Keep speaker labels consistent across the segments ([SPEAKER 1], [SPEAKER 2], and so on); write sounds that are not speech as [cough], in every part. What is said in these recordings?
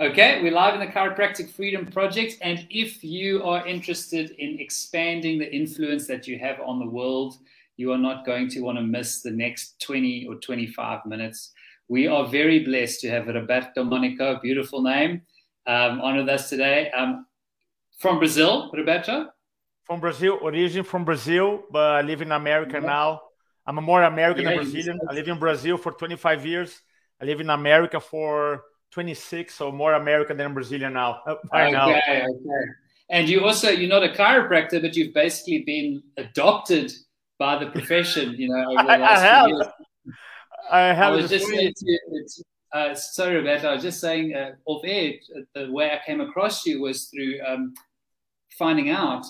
[SPEAKER 1] Okay, we're live in the Chiropractic Freedom Project. And if you are interested in expanding the influence that you have on the world, you are not going to want to miss the next 20 or 25 minutes. We are very blessed to have Roberto Monaco, beautiful name, um, on with us today. Um, from Brazil, Roberto?
[SPEAKER 2] From Brazil, origin from Brazil, but I live in America yeah. now. I'm a more American yeah, than Brazilian. I live in Brazil for 25 years. I live in America for 26, so more American than Brazilian now.
[SPEAKER 1] Uh, okay, now. okay. And you also, you're not a chiropractor, but you've basically been adopted by the profession, you know, over the [laughs] last
[SPEAKER 2] I, have.
[SPEAKER 1] Years.
[SPEAKER 2] I have.
[SPEAKER 1] I was just saying to, uh, sorry, Roberto, I was just saying uh, off air, the way I came across you was through um, finding out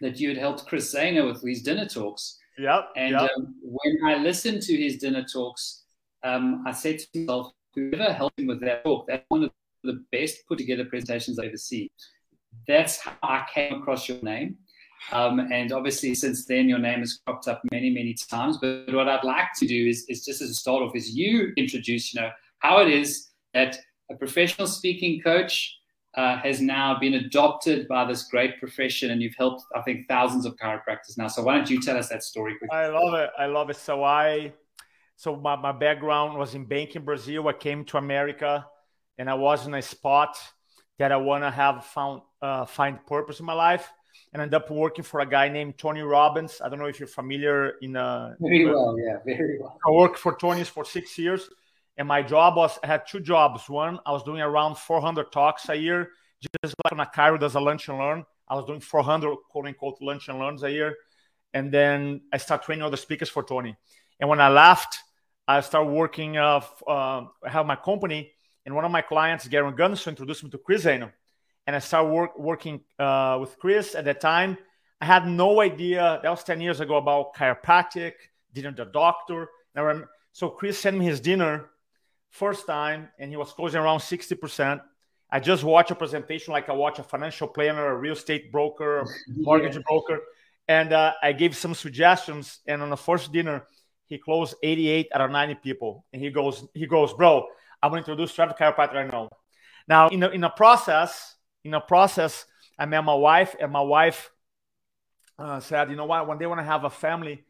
[SPEAKER 1] that you had helped Chris Zaino with his dinner talks.
[SPEAKER 2] Yep.
[SPEAKER 1] And
[SPEAKER 2] yep.
[SPEAKER 1] Um, when I listened to his dinner talks, um, I said to myself, whoever helped him with that talk, that's one of the best put together presentations I've ever seen. That's how I came across your name. Um, and obviously, since then, your name has cropped up many, many times. But what I'd like to do is, is just as a start off, is you introduce, you know, how it is that a professional speaking coach uh, has now been adopted by this great profession, and you've helped, I think, thousands of chiropractors now. So why don't you tell us that story quickly?
[SPEAKER 2] I love it. I love it. So I so my, my background was in banking Brazil. I came to America and I was in a spot that I want to have found uh, find purpose in my life and end up working for a guy named Tony Robbins. I don't know if you're familiar in uh
[SPEAKER 1] very well, yeah, very well.
[SPEAKER 2] I worked for Tony's for six years, and my job was I had two jobs. One, I was doing around 400 talks a year, just like on a chiro does a lunch and learn. I was doing 400 quote unquote lunch and learns a year, and then I started training other speakers for Tony. And when I left, I started working. Uh, uh, I have my company, and one of my clients, Garen Gunson, introduced me to Chris and I started work, working uh, with Chris. At that time, I had no idea. That was ten years ago about chiropractic. Didn't the doctor. Remember, so Chris sent me his dinner first time, and he was closing around sixty percent. I just watch a presentation like I watch a financial planner, a real estate broker, a [laughs] mortgage yeah. broker, and uh, I gave some suggestions. And on the first dinner, he closed 88 out of 90 people. And he goes, he goes, bro, I'm to introduce Trevor Chiropractic right now. Now, in a, in a process, in a process, I met my wife, and my wife uh, said, you know what, one day when I have a family,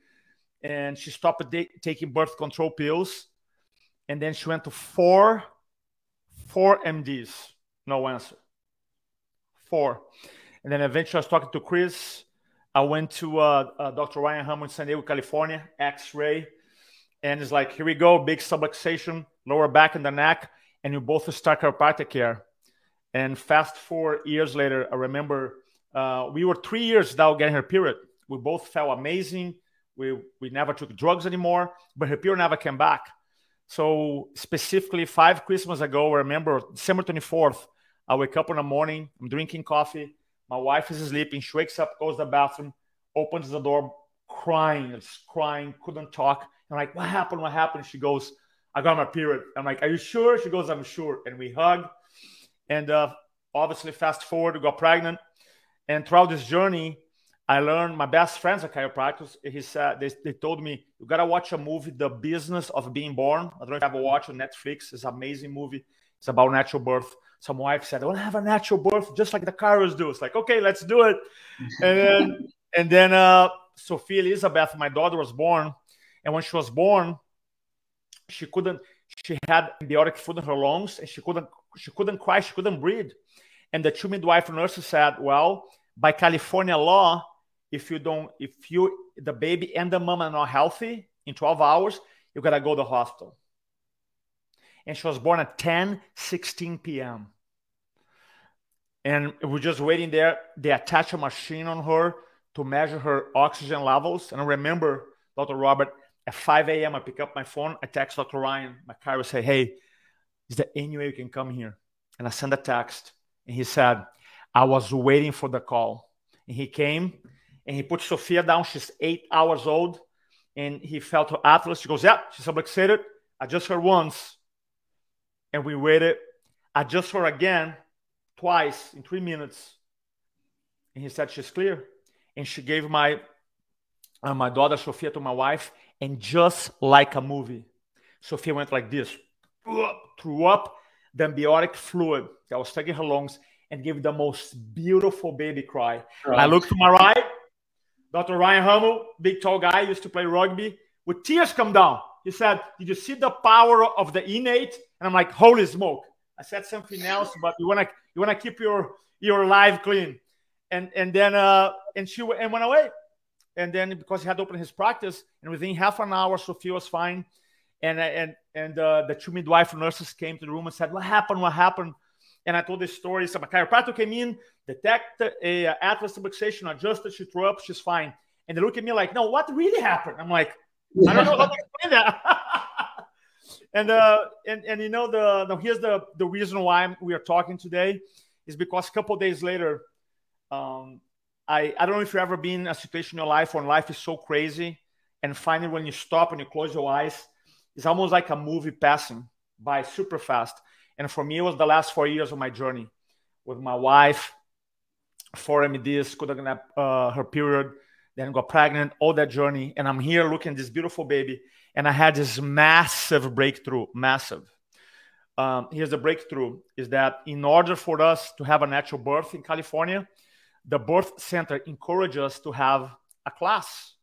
[SPEAKER 2] and she stopped taking birth control pills, and then she went to four, four MDs, no answer, four, and then eventually I was talking to Chris, I went to uh, uh, Dr. Ryan in San Diego, California, X-ray, and it's like, here we go, big subluxation, lower back and the neck, and you both start chiropractic care. And fast four years later, I remember uh, we were three years without getting her period. We both felt amazing. We we never took drugs anymore, but her period never came back. So specifically, five Christmas ago, I remember December twenty fourth. I wake up in the morning. I'm drinking coffee. My wife is sleeping. She wakes up, goes to the bathroom, opens the door, crying, crying, couldn't talk. I'm like, what happened? What happened? She goes, I got my period. I'm like, are you sure? She goes, I'm sure. And we hug. And uh, obviously, fast forward, we got pregnant. And throughout this journey, I learned my best friends are chiropractors. He said they, they told me you gotta watch a movie, The Business of Being Born. I don't know if you ever watched on Netflix. It's an amazing movie. It's about natural birth some wife said, I want to have a natural birth just like the chiros do. It's like, okay, let's do it. [laughs] and then, and then uh, Sophia Elizabeth, my daughter, was born. And when she was born, she couldn't, she had amniotic fluid in her lungs and she couldn't, she couldn't cry, she couldn't breathe. And the two midwife nurses said, well, by California law, if you don't, if you, the baby and the mom are not healthy in 12 hours, you got to go to the hospital and she was born at 10 16 p.m and we're just waiting there. They attach a machine on her to measure her oxygen levels. And i remember dr robert at 5 a.m i pick up my phone i text dr ryan. My car will say hey is there any way you can come here? And i send a text and he said i was waiting for the call. And he came and he put sophia down. She's eight hours old and he felt her atlas she goes yeah she's subluxated i just heard once and we waited. I just saw her again twice in three minutes. And he said, She's clear. And she gave my uh, my daughter Sophia to my wife, and just like a movie, Sophia went like this, threw up. the amniotic fluid that was stuck in her lungs and gave the most beautiful baby cry. Right. I looked to my right, Dr. Ryan Hummel, big tall guy, used to play rugby, with tears come down. He said, Did you see the power of the innate? And I'm like, Holy smoke. I said something else, but you wanna you wanna keep your your life clean. And and then uh and she and went away. And then because he had opened his practice, and within half an hour, Sophia was fine. And and and uh, the two midwife nurses came to the room and said, "What happened? What happened?" And I told the story. So my chiropractor came in, detected a atlas subluxation, adjusted, she threw up, she's fine. And they look at me like, "No, what really happened?" I'm like, "I don't know how to explain that." [laughs] and uh, and and you know the, the here's the the reason why we are talking today is because a couple days later, um, I I don't know if you've ever been in a situation in your life when life is so crazy, and finally when you stop and you close your eyes, it's almost like a movie passing by super fast. And for me, it was the last four years of my journey with my wife, four MDs, couldn't uh, her period, then got pregnant, all that journey. And I'm here looking at this beautiful baby. And I had this massive breakthrough, massive. Um, here's the breakthrough is that in order for us to have a natural birth in California, the birth center encouraged us to have a class.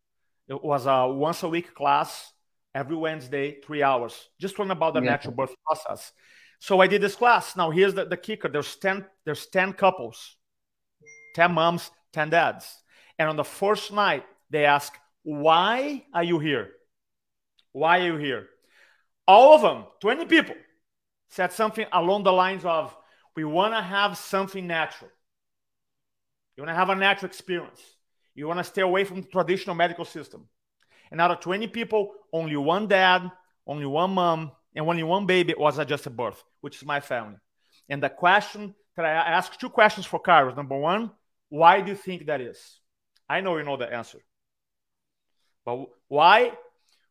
[SPEAKER 2] It was a once a week class every Wednesday, three hours, just learn about the yeah. natural birth process. So I did this class. Now here's the, the kicker. There's 10, there's 10 couples, 10 moms, 10 dads. And on the first night, they ask, why are you here? Why are you here? All of them, 20 people, said something along the lines of, we want to have something natural. You want to have a natural experience. You want to stay away from the traditional medical system. And out of 20 people, only one dad, only one mom, and only one baby was adjusted birth, which is my family. And the question that I asked two questions for chiros. Number one, why do you think that is? I know you know the answer. But why?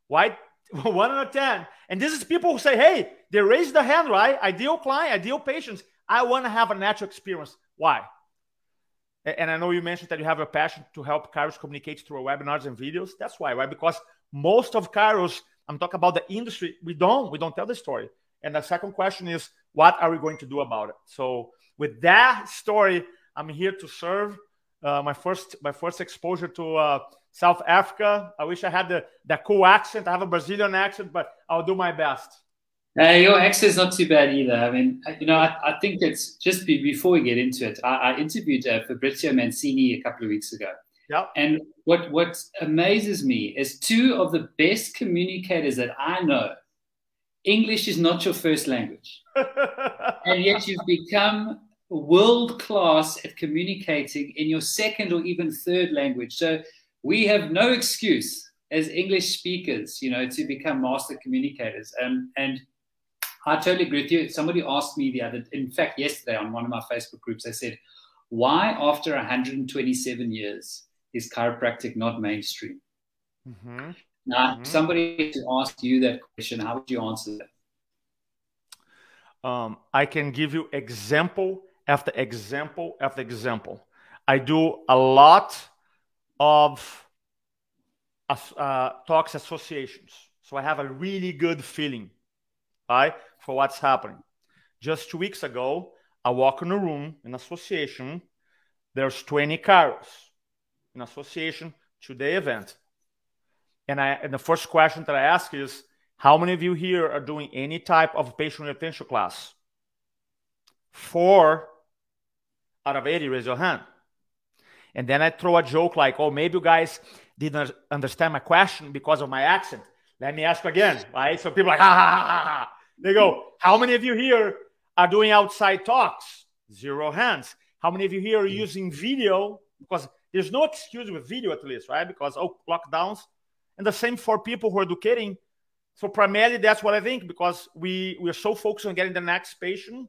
[SPEAKER 2] Why [laughs] one out of 10? And this is people who say, hey, they raise the hand, right? Ideal client, ideal patients. I want to have a natural experience. Why? And I know you mentioned that you have a passion to help chiros communicate through webinars and videos. That's why, right? Because most of chiros, I'm talking about the industry, we don't, we don't tell the story. And the second question is, what are we going to do about it? So with that story, I'm here to serve. Uh, my first, my first exposure to uh, South Africa. I wish I had the, the cool accent. I have a Brazilian accent, but I'll do my best.
[SPEAKER 1] Uh, your accent's not too bad either. I mean, you know, I, I think it's just be, before we get into it, I, I interviewed uh, Fabrizio Mancini a couple of weeks ago.
[SPEAKER 2] Yeah.
[SPEAKER 1] And what what amazes me is two of the best communicators that I know. English is not your first language, [laughs] and yet you've become world class at communicating in your second or even third language. So we have no excuse as English speakers, you know, to become master communicators. Um, and I totally agree with you. Somebody asked me the other, in fact, yesterday on one of my Facebook groups, they said, why after 127 years is chiropractic not mainstream? Mm-hmm. Now, mm-hmm. somebody to ask you that question, how would you answer that?
[SPEAKER 2] Um, I can give you example after example after example. I do a lot of uh, talks associations, so I have a really good feeling, right? for what's happening. Just two weeks ago, I walk in a room in association. There's 20 cars in association to the event. And I and the first question that I ask is, how many of you here are doing any type of patient retention class? Four out of 80 raise your hand. And then I throw a joke like, oh, maybe you guys didn't understand my question because of my accent. Let me ask again, right? So people like, ha ha ha ha. They go, How many of you here are doing outside talks? Zero hands. How many of you here are using video? Because there's no excuse with video, at least, right? Because, oh, lockdowns. And the same for people who are educating. So, primarily, that's what I think because we, we are so focused on getting the next patient.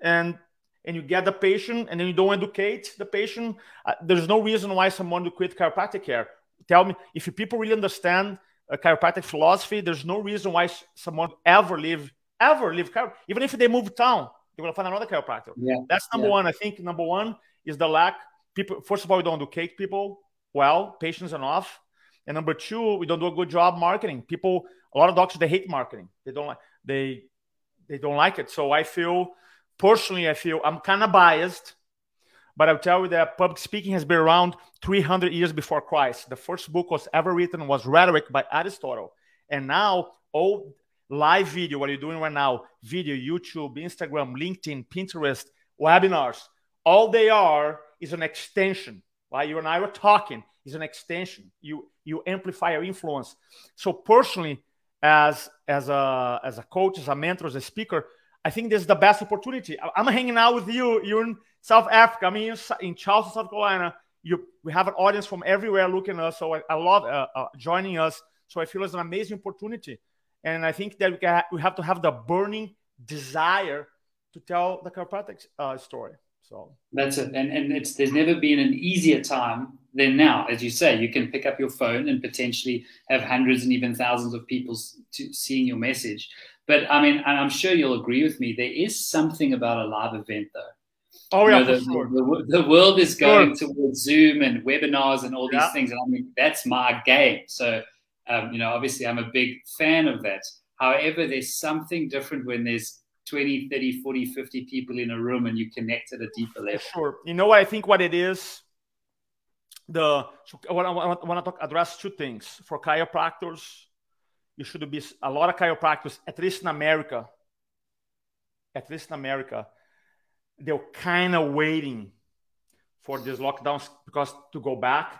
[SPEAKER 2] And and you get the patient and then you don't educate the patient, uh, there's no reason why someone would quit chiropractic care. Tell me if people really understand a chiropractic philosophy, there's no reason why someone ever leave, ever leave chiropractic. Even if they move town, they will find another chiropractor. Yeah. That's number yeah. one. I think number one is the lack. People, first of all, we don't educate people well, patients enough. And number two, we don't do a good job marketing. People, a lot of doctors, they hate marketing. They don't like, they, they don't like it. So I feel personally, I feel I'm kind of biased, but I'll tell you that public speaking has been around 300 years before Christ. The first book was ever written was Rhetoric by Aristotle, and now all live video, what you're doing right now, video, YouTube, Instagram, LinkedIn, Pinterest, webinars, all they are is an extension. While you and I were talking, is an extension. You you amplify your influence. So personally, as as a as a coach, as a mentor, as a speaker, I think this is the best opportunity. I'm hanging out with you. You're in South Africa. I mean, in Charleston, South Carolina. You we have an audience from everywhere looking at us. So I, I love uh, uh, joining us. So I feel it's an amazing opportunity, and I think that we, can, we have to have the burning desire to tell the chiropractic uh, story. So
[SPEAKER 1] that's it. And and it's there's never been an easier time than now. As you say, you can pick up your phone and potentially have hundreds and even thousands of people to, seeing your message. But I mean, I'm sure you'll agree with me. There is something about a live event, though.
[SPEAKER 2] Oh yeah,
[SPEAKER 1] you know,
[SPEAKER 2] the,
[SPEAKER 1] sure. the, the, world is going sure. towards Zoom and webinars and all these yeah. things. And I mean, that's my game. So, um, you know, obviously, I'm a big fan of that. However, there's something different when there's 20, 30, 40, 50 people in a room and you connect at a deeper level.
[SPEAKER 2] Sure. You know what I think what it is? The so I want, I want to talk, address two things. For chiropractors, you should be a lot of chiropractors, at least in America, at least in America, they're kind of waiting for these lockdowns because to go back.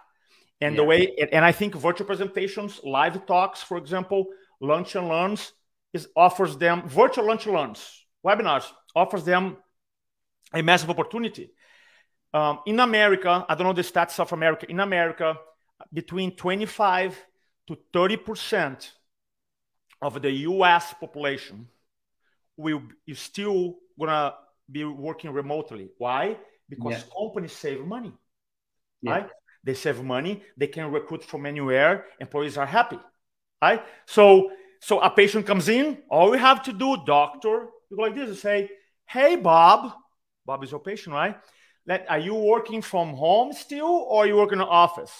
[SPEAKER 2] And yeah. the way, and I think virtual presentations, live talks, for example, lunch and learns is offers them virtual lunch and learns webinars offers them a massive opportunity. Um, in America, I don't know the stats of America. In America, between 25 to 30 percent of the U.S. population will is still gonna be working remotely. Why? Because yeah. companies save money. Yeah. Right? They save money. They can recruit from anywhere. Employees are happy. Right? So, so a patient comes in. All we have to do, doctor, you go like this and say, Hey, Bob. Bob is your patient, right? Let, are you working from home still or are you working in the office?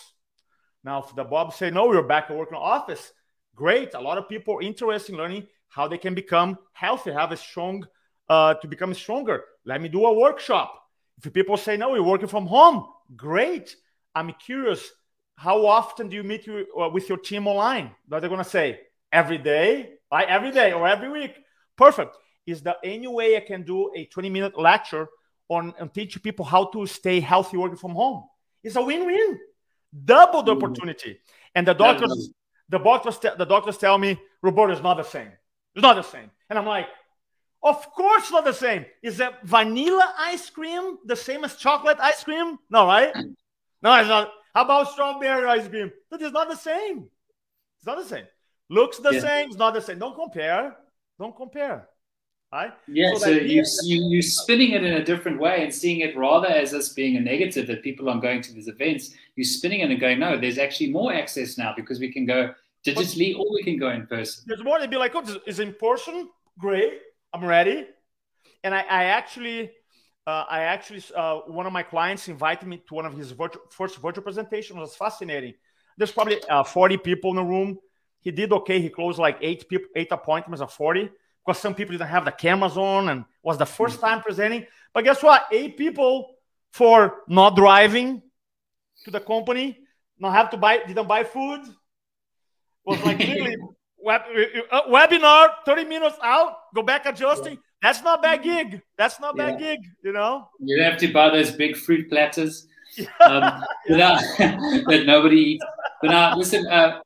[SPEAKER 2] Now, if the Bob say, No, we're back to work in office, great. A lot of people are interested in learning how they can become healthy, have a strong, uh, to become stronger. Let me do a workshop. If people say, No, we're working from home, great. I'm curious, how often do you meet you, uh, with your team online? What they're going to say? Every day, right? Every day or every week. Perfect is there any way I can do a 20 minute lecture on and teach people how to stay healthy working from home? It's a win-win, double the mm. opportunity. And the doctors, the doctors, the doctors tell me, Roberto, is not the same. It's not the same. And I'm like, of course not the same. Is that vanilla ice cream the same as chocolate ice cream? No, right? [clears throat] No, it's not. How about strawberry ice cream? That is not the same. It's not the same. Looks the yeah. same. It's not the same. Don't compare. Don't compare. Right?
[SPEAKER 1] Yeah, so, so you, you, you're spinning it in a different way and seeing it rather as us being a negative that people aren't going to these events. You're spinning it and going, no, there's actually more access now because we can go digitally or we can go in person.
[SPEAKER 2] There's more. They'd be like, oh, is in person? Great. I'm ready. And I, I actually, uh, I actually, uh, one of my clients invited me to one of his virtual, first virtual presentations. It was fascinating. There's probably uh, 40 people in the room. He did okay. He closed like eight people, eight appointments of 40 because some people didn't have the cameras on and was the first mm. time presenting. But guess what? Eight people for not driving to the company, not have to buy, didn't buy food. Was like really [laughs] web, uh, webinar, 30 minutes out, go back adjusting. That's not bad gig. That's not bad yeah. gig, you know?
[SPEAKER 1] You have to buy those big fruit platters [laughs] um, without, that [laughs] nobody eats. But now, listen, uh,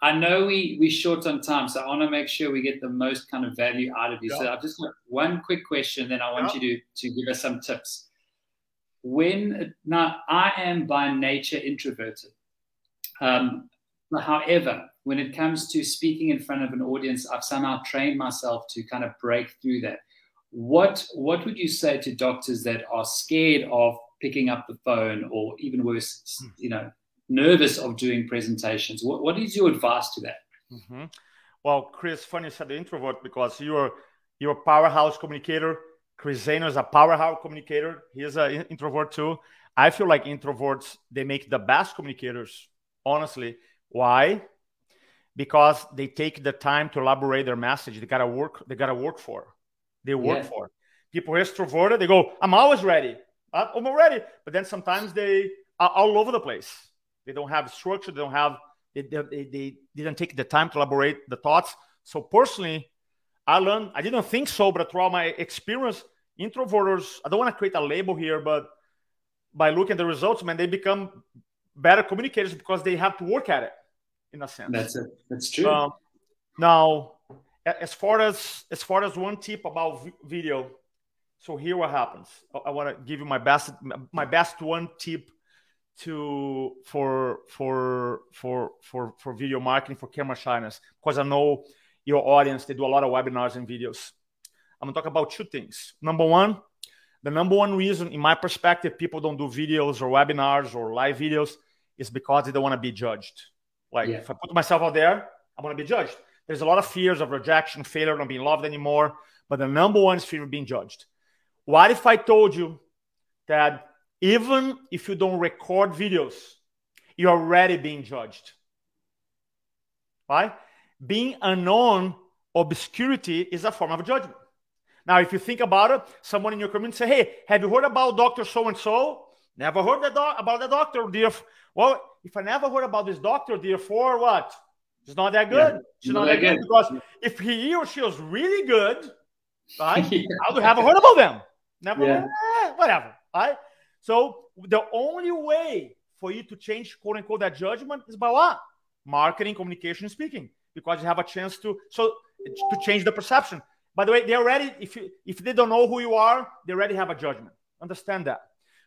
[SPEAKER 1] I know we we short on time, so I want to make sure we get the most kind of value out of you. Yeah. So I've just got one quick question, then I want yeah. you to to give us some tips. When now I am by nature introverted. Um, however, when it comes to speaking in front of an audience, I've somehow trained myself to kind of break through that. What what would you say to doctors that are scared of picking up the phone, or even worse, hmm. you know, nervous of doing presentations. What, what is your advice to that?
[SPEAKER 2] Mm-hmm. Well, Chris, funny you said the introvert because you're you're a powerhouse communicator. Chris Zaino is a powerhouse communicator. He's an introvert too. I feel like introverts they make the best communicators. Honestly, why? Because they take the time to elaborate their message. They gotta work. They gotta work for. they work yeah. for. People are extroverted, they go, I'm always ready. I'm ready. But then sometimes they are all over the place. They don't have structure, they don't have, they, they, they didn't take the time to elaborate the thoughts. So personally, I learned, I didn't think so, but throughout my experience, introverters, I don't want to create a label here, but by looking at the results, man, they become better communicators because they have to work at it in a sense.
[SPEAKER 1] That's it. That's true. Um,
[SPEAKER 2] now, as far as as far as one tip about video, so here what happens. I want to give you my best my best one tip to for for for for for video marketing for camera shyness because I know your audience they do a lot of webinars and videos. I'm gonna talk about two things. Number one, the number one reason, in my perspective, people don't do videos or webinars or live videos is because they don't want to be judged. Like yeah. if I put myself out there, I'm gonna be judged. There's a lot of fears of rejection, failure, not being loved anymore. But the number one is fear of being judged. What if I told you that even if you don't record videos, you're already being judged? Right? Being unknown, obscurity is a form of judgment. Now, if you think about it, someone in your community say, "Hey, have you heard about Doctor So and So?" Never heard about the doctor, dear. Well, if I never heard about this doctor, therefore, what? She's not that good. Yeah, She's not, not that good. good. because if he or she was really good, right? [laughs] yeah. I would have heard about them. Never, yeah. eh, whatever. Right? So the only way for you to change quote unquote that judgment is by what? Marketing, communication, speaking, because you have a chance to so to change the perception. By the way, they already if you if they don't know who you are, they already have a judgment. Understand that.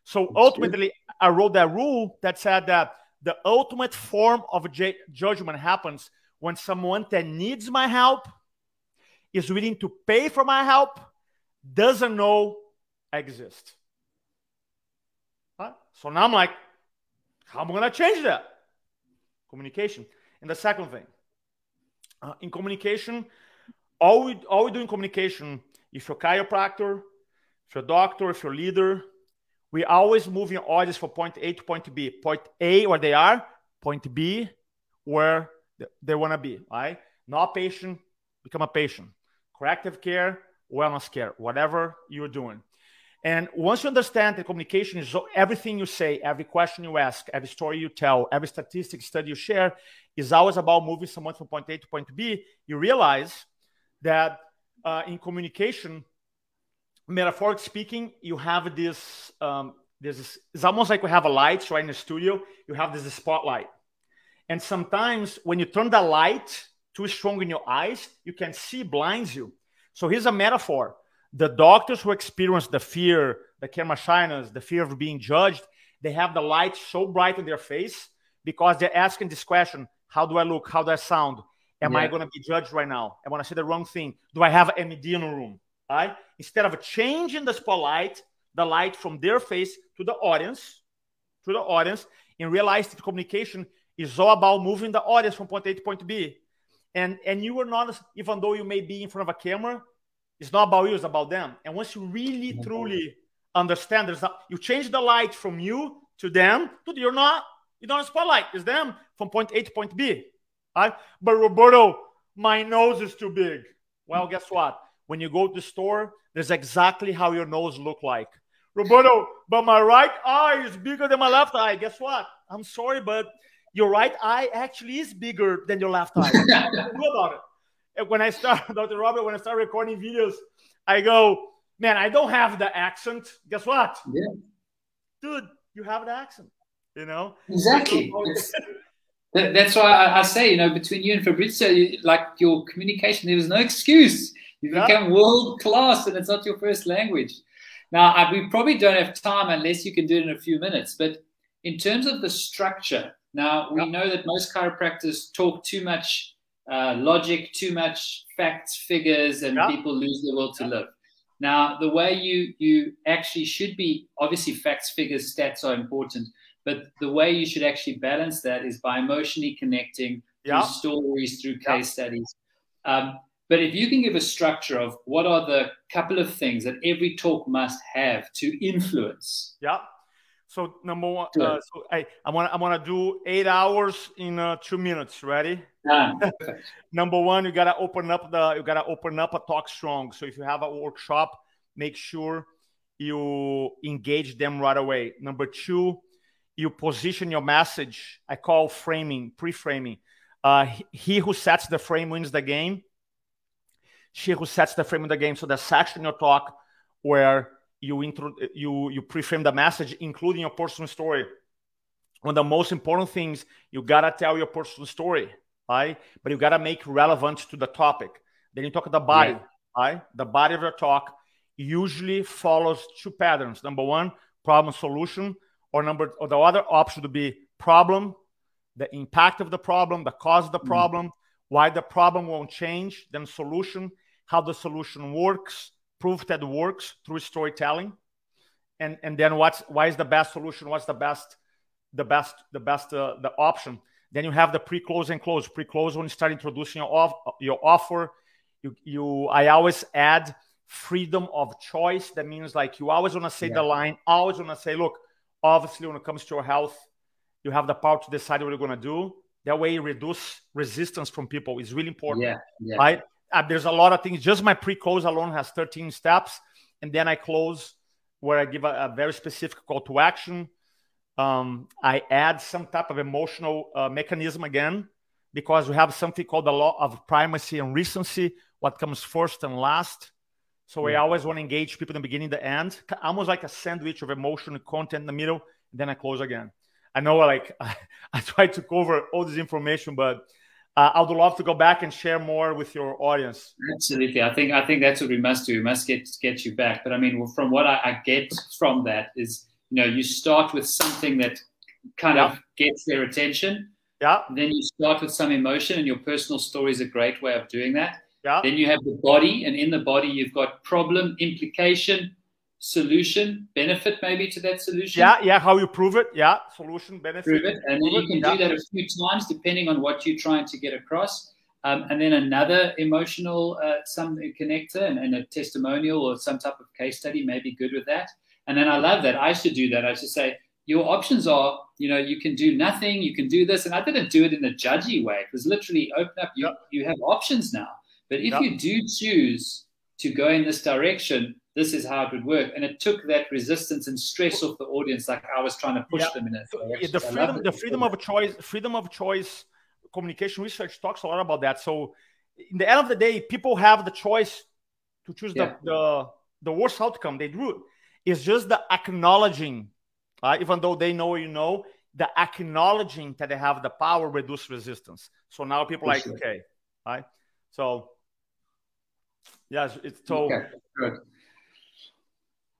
[SPEAKER 2] So ultimately, I wrote that rule that said that the ultimate form of j- judgment happens when someone that needs my help is willing to pay for my help, doesn't know I exist. So now I'm like, how am I going to change that? Communication. And the second thing, uh, in communication, all we, all we do in communication, if you're a chiropractor, if you're a doctor, if you're a leader, we always moving audience from point A to point B. Point A where they are, point B where they want to be, right? Not patient, become a patient. Corrective care, wellness care, whatever you're doing. And once you understand that communication is everything you say, every question you ask, every story you tell, every statistic study you share is always about moving someone from point A to point B, you realize that uh, in communication, metaphorically speaking, you have this. Um, this it's almost like we have a light right in the studio. You have this spotlight, and sometimes when you turn the light too strong in your eyes, you can see blinds you. So here's a metaphor: the doctors who experience the fear, the camera shyness, the fear of being judged, they have the light so bright in their face because they're asking this question: How do I look? How do I sound? Am yeah. I going to be judged right now? Am I going to say the wrong thing? Do I have MED in the room? right? Instead of changing the spotlight, the light from their face to the audience, to the audience, and realize that communication is all about moving the audience from point A to point B. And and you are not, even though you may be in front of a camera, it's not about you, it's about them. And once you really mm-hmm. truly understand, there's not, you change the light from you to them, to you're not, you're not a spotlight, it's them from point A to point B. Right? But Roberto, my nose is too big. Well, guess what? when you go to the store, there's exactly how your nose look like. Roberto, but my right eye is bigger than my left eye. Guess what? I'm sorry, but your right eye actually is bigger than your left eye. [laughs] do about it. When I start, [laughs] Dr. Robert, when I start recording videos, I go, man, I don't have the accent. Guess what?
[SPEAKER 1] Yeah.
[SPEAKER 2] Dude, you have the accent. You know?
[SPEAKER 1] Exactly. [laughs] That's why I, say, you know, between you and Fabrizio, like your communication, there was no excuse. You yeah. become world class and it's not your first language. Now, I, we probably don't have time unless you can do it in a few minutes. But in terms of the structure, now we know that most chiropractors talk too much uh, logic, too much facts, figures, and yeah. people lose their will to live. Now, the way you you actually should be obviously facts, figures, stats are important, but the way you should actually balance that is by emotionally connecting through stories, through case studies. Um, but if you can give a structure of what are the couple of things that every talk must have to influence.
[SPEAKER 2] Yeah. So number one, uh, so I I want I want to do eight hours in uh, two minutes. Ready? [laughs] number one, you gotta open up the you gotta open up a talk strong. So if you have a workshop, make sure you engage them right away. Number two, you position your message. I call framing, pre-framing. Uh, he who sets the frame wins the game. She who sets the frame of the game. So the section your talk where you intro, you you pre-frame the message, including your personal story. One of the most important things you gotta tell your personal story, right? But you gotta make relevant to the topic. Then you talk the body, yeah. right? The body of your talk usually follows two patterns. Number one, problem solution, or number or the other option would be problem, the impact of the problem, the cause of the mm. problem, mm. why the problem won't change, then solution, how the solution works, proof that works through storytelling. And and then what's why is the best solution? What's the best the best the best uh, the option? Then you have the pre-close and close. Pre-close when you start introducing your, off, your offer you you i always add freedom of choice. That means like you always want to say yeah. the line always want to say look obviously when it comes to your health you have the power to decide what you're going to do. That way you reduce resistance from people. Is really important
[SPEAKER 1] yeah, yeah.
[SPEAKER 2] right uh, there's a lot of things. Just my pre-close alone has 13 steps, and then I close where I give a, a very specific call to action. Um, I add some type of emotional uh, mechanism again because we have something called the law of primacy and recency. What comes first and last. So yeah. I always want to engage people in the beginning, the end, almost like a sandwich of emotion and content in the middle. and then I close again. I know, like [laughs] I, I try to cover all this information, but uh, I would love to go back and share more with your audience.
[SPEAKER 1] Absolutely, I think I think that's what we must do. We must get get you back. But I mean, from what I, I get from that is, you know, you start with something that kind yeah. of gets their attention.
[SPEAKER 2] Yeah.
[SPEAKER 1] Then you start with some emotion, and your personal story is a great way of doing that.
[SPEAKER 2] Yeah.
[SPEAKER 1] Then you have the body, and in the body you've got problem, implication, solution, benefit maybe to that solution.
[SPEAKER 2] Yeah, yeah, how you prove it. Yeah, solution, benefit.
[SPEAKER 1] Prove it. And then you can yeah. do that a few times depending on what you're trying to get across. Um, and then another emotional uh, some connector and, and, a testimonial or some type of case study may be good with that. And then I love that. I should do that. I should say, your options are, you know, you can do nothing, you can do this. And I didn't do it in a judgy way. It was literally open up. You, yep. you have options now. But if yep. you do choose to go in this direction, this is how it would work. And it took that resistance and stress off the audience, like I was trying to push yeah. them in it.
[SPEAKER 2] Yeah, the freedom, the freedom of choice, freedom of choice, communication research talks a lot about that. So, in the end of the day, people have the choice to choose yeah. the, the the worst outcome. They do. It's just the acknowledging, uh, even though they know you know, the acknowledging that they have the power reduce resistance. So now people For like, sure. okay, right? So yes, it's so
[SPEAKER 1] okay.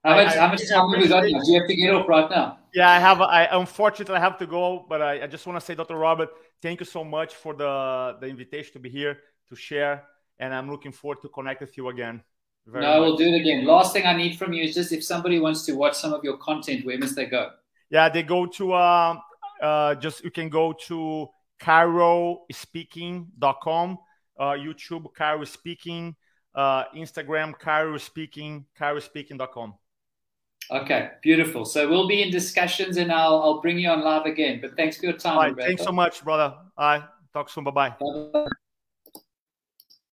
[SPEAKER 1] Good. How much, I, how much time have we got? Do you have to get off right now?
[SPEAKER 2] Yeah, I have. I unfortunately I have to go, but I, I just want to say, Dr. Robert, thank you so much for the the invitation to be here to share, and I'm looking forward to connect with you again.
[SPEAKER 1] Very no, much. we'll do it again. Last thing I need from you is just if somebody wants to watch some of your content, where must they go?
[SPEAKER 2] Yeah, they go to uh, uh, just you can go to chirospeaking.com, uh, YouTube Chiro Speaking, uh, Instagram Chiro Speaking, chirospeaking.com.
[SPEAKER 1] Okay, beautiful. So we'll be in discussions and I'll, I'll bring you on live again. But thanks for your time.
[SPEAKER 2] Right, thanks so much, brother. All right, talk soon. Bye-bye. bye bye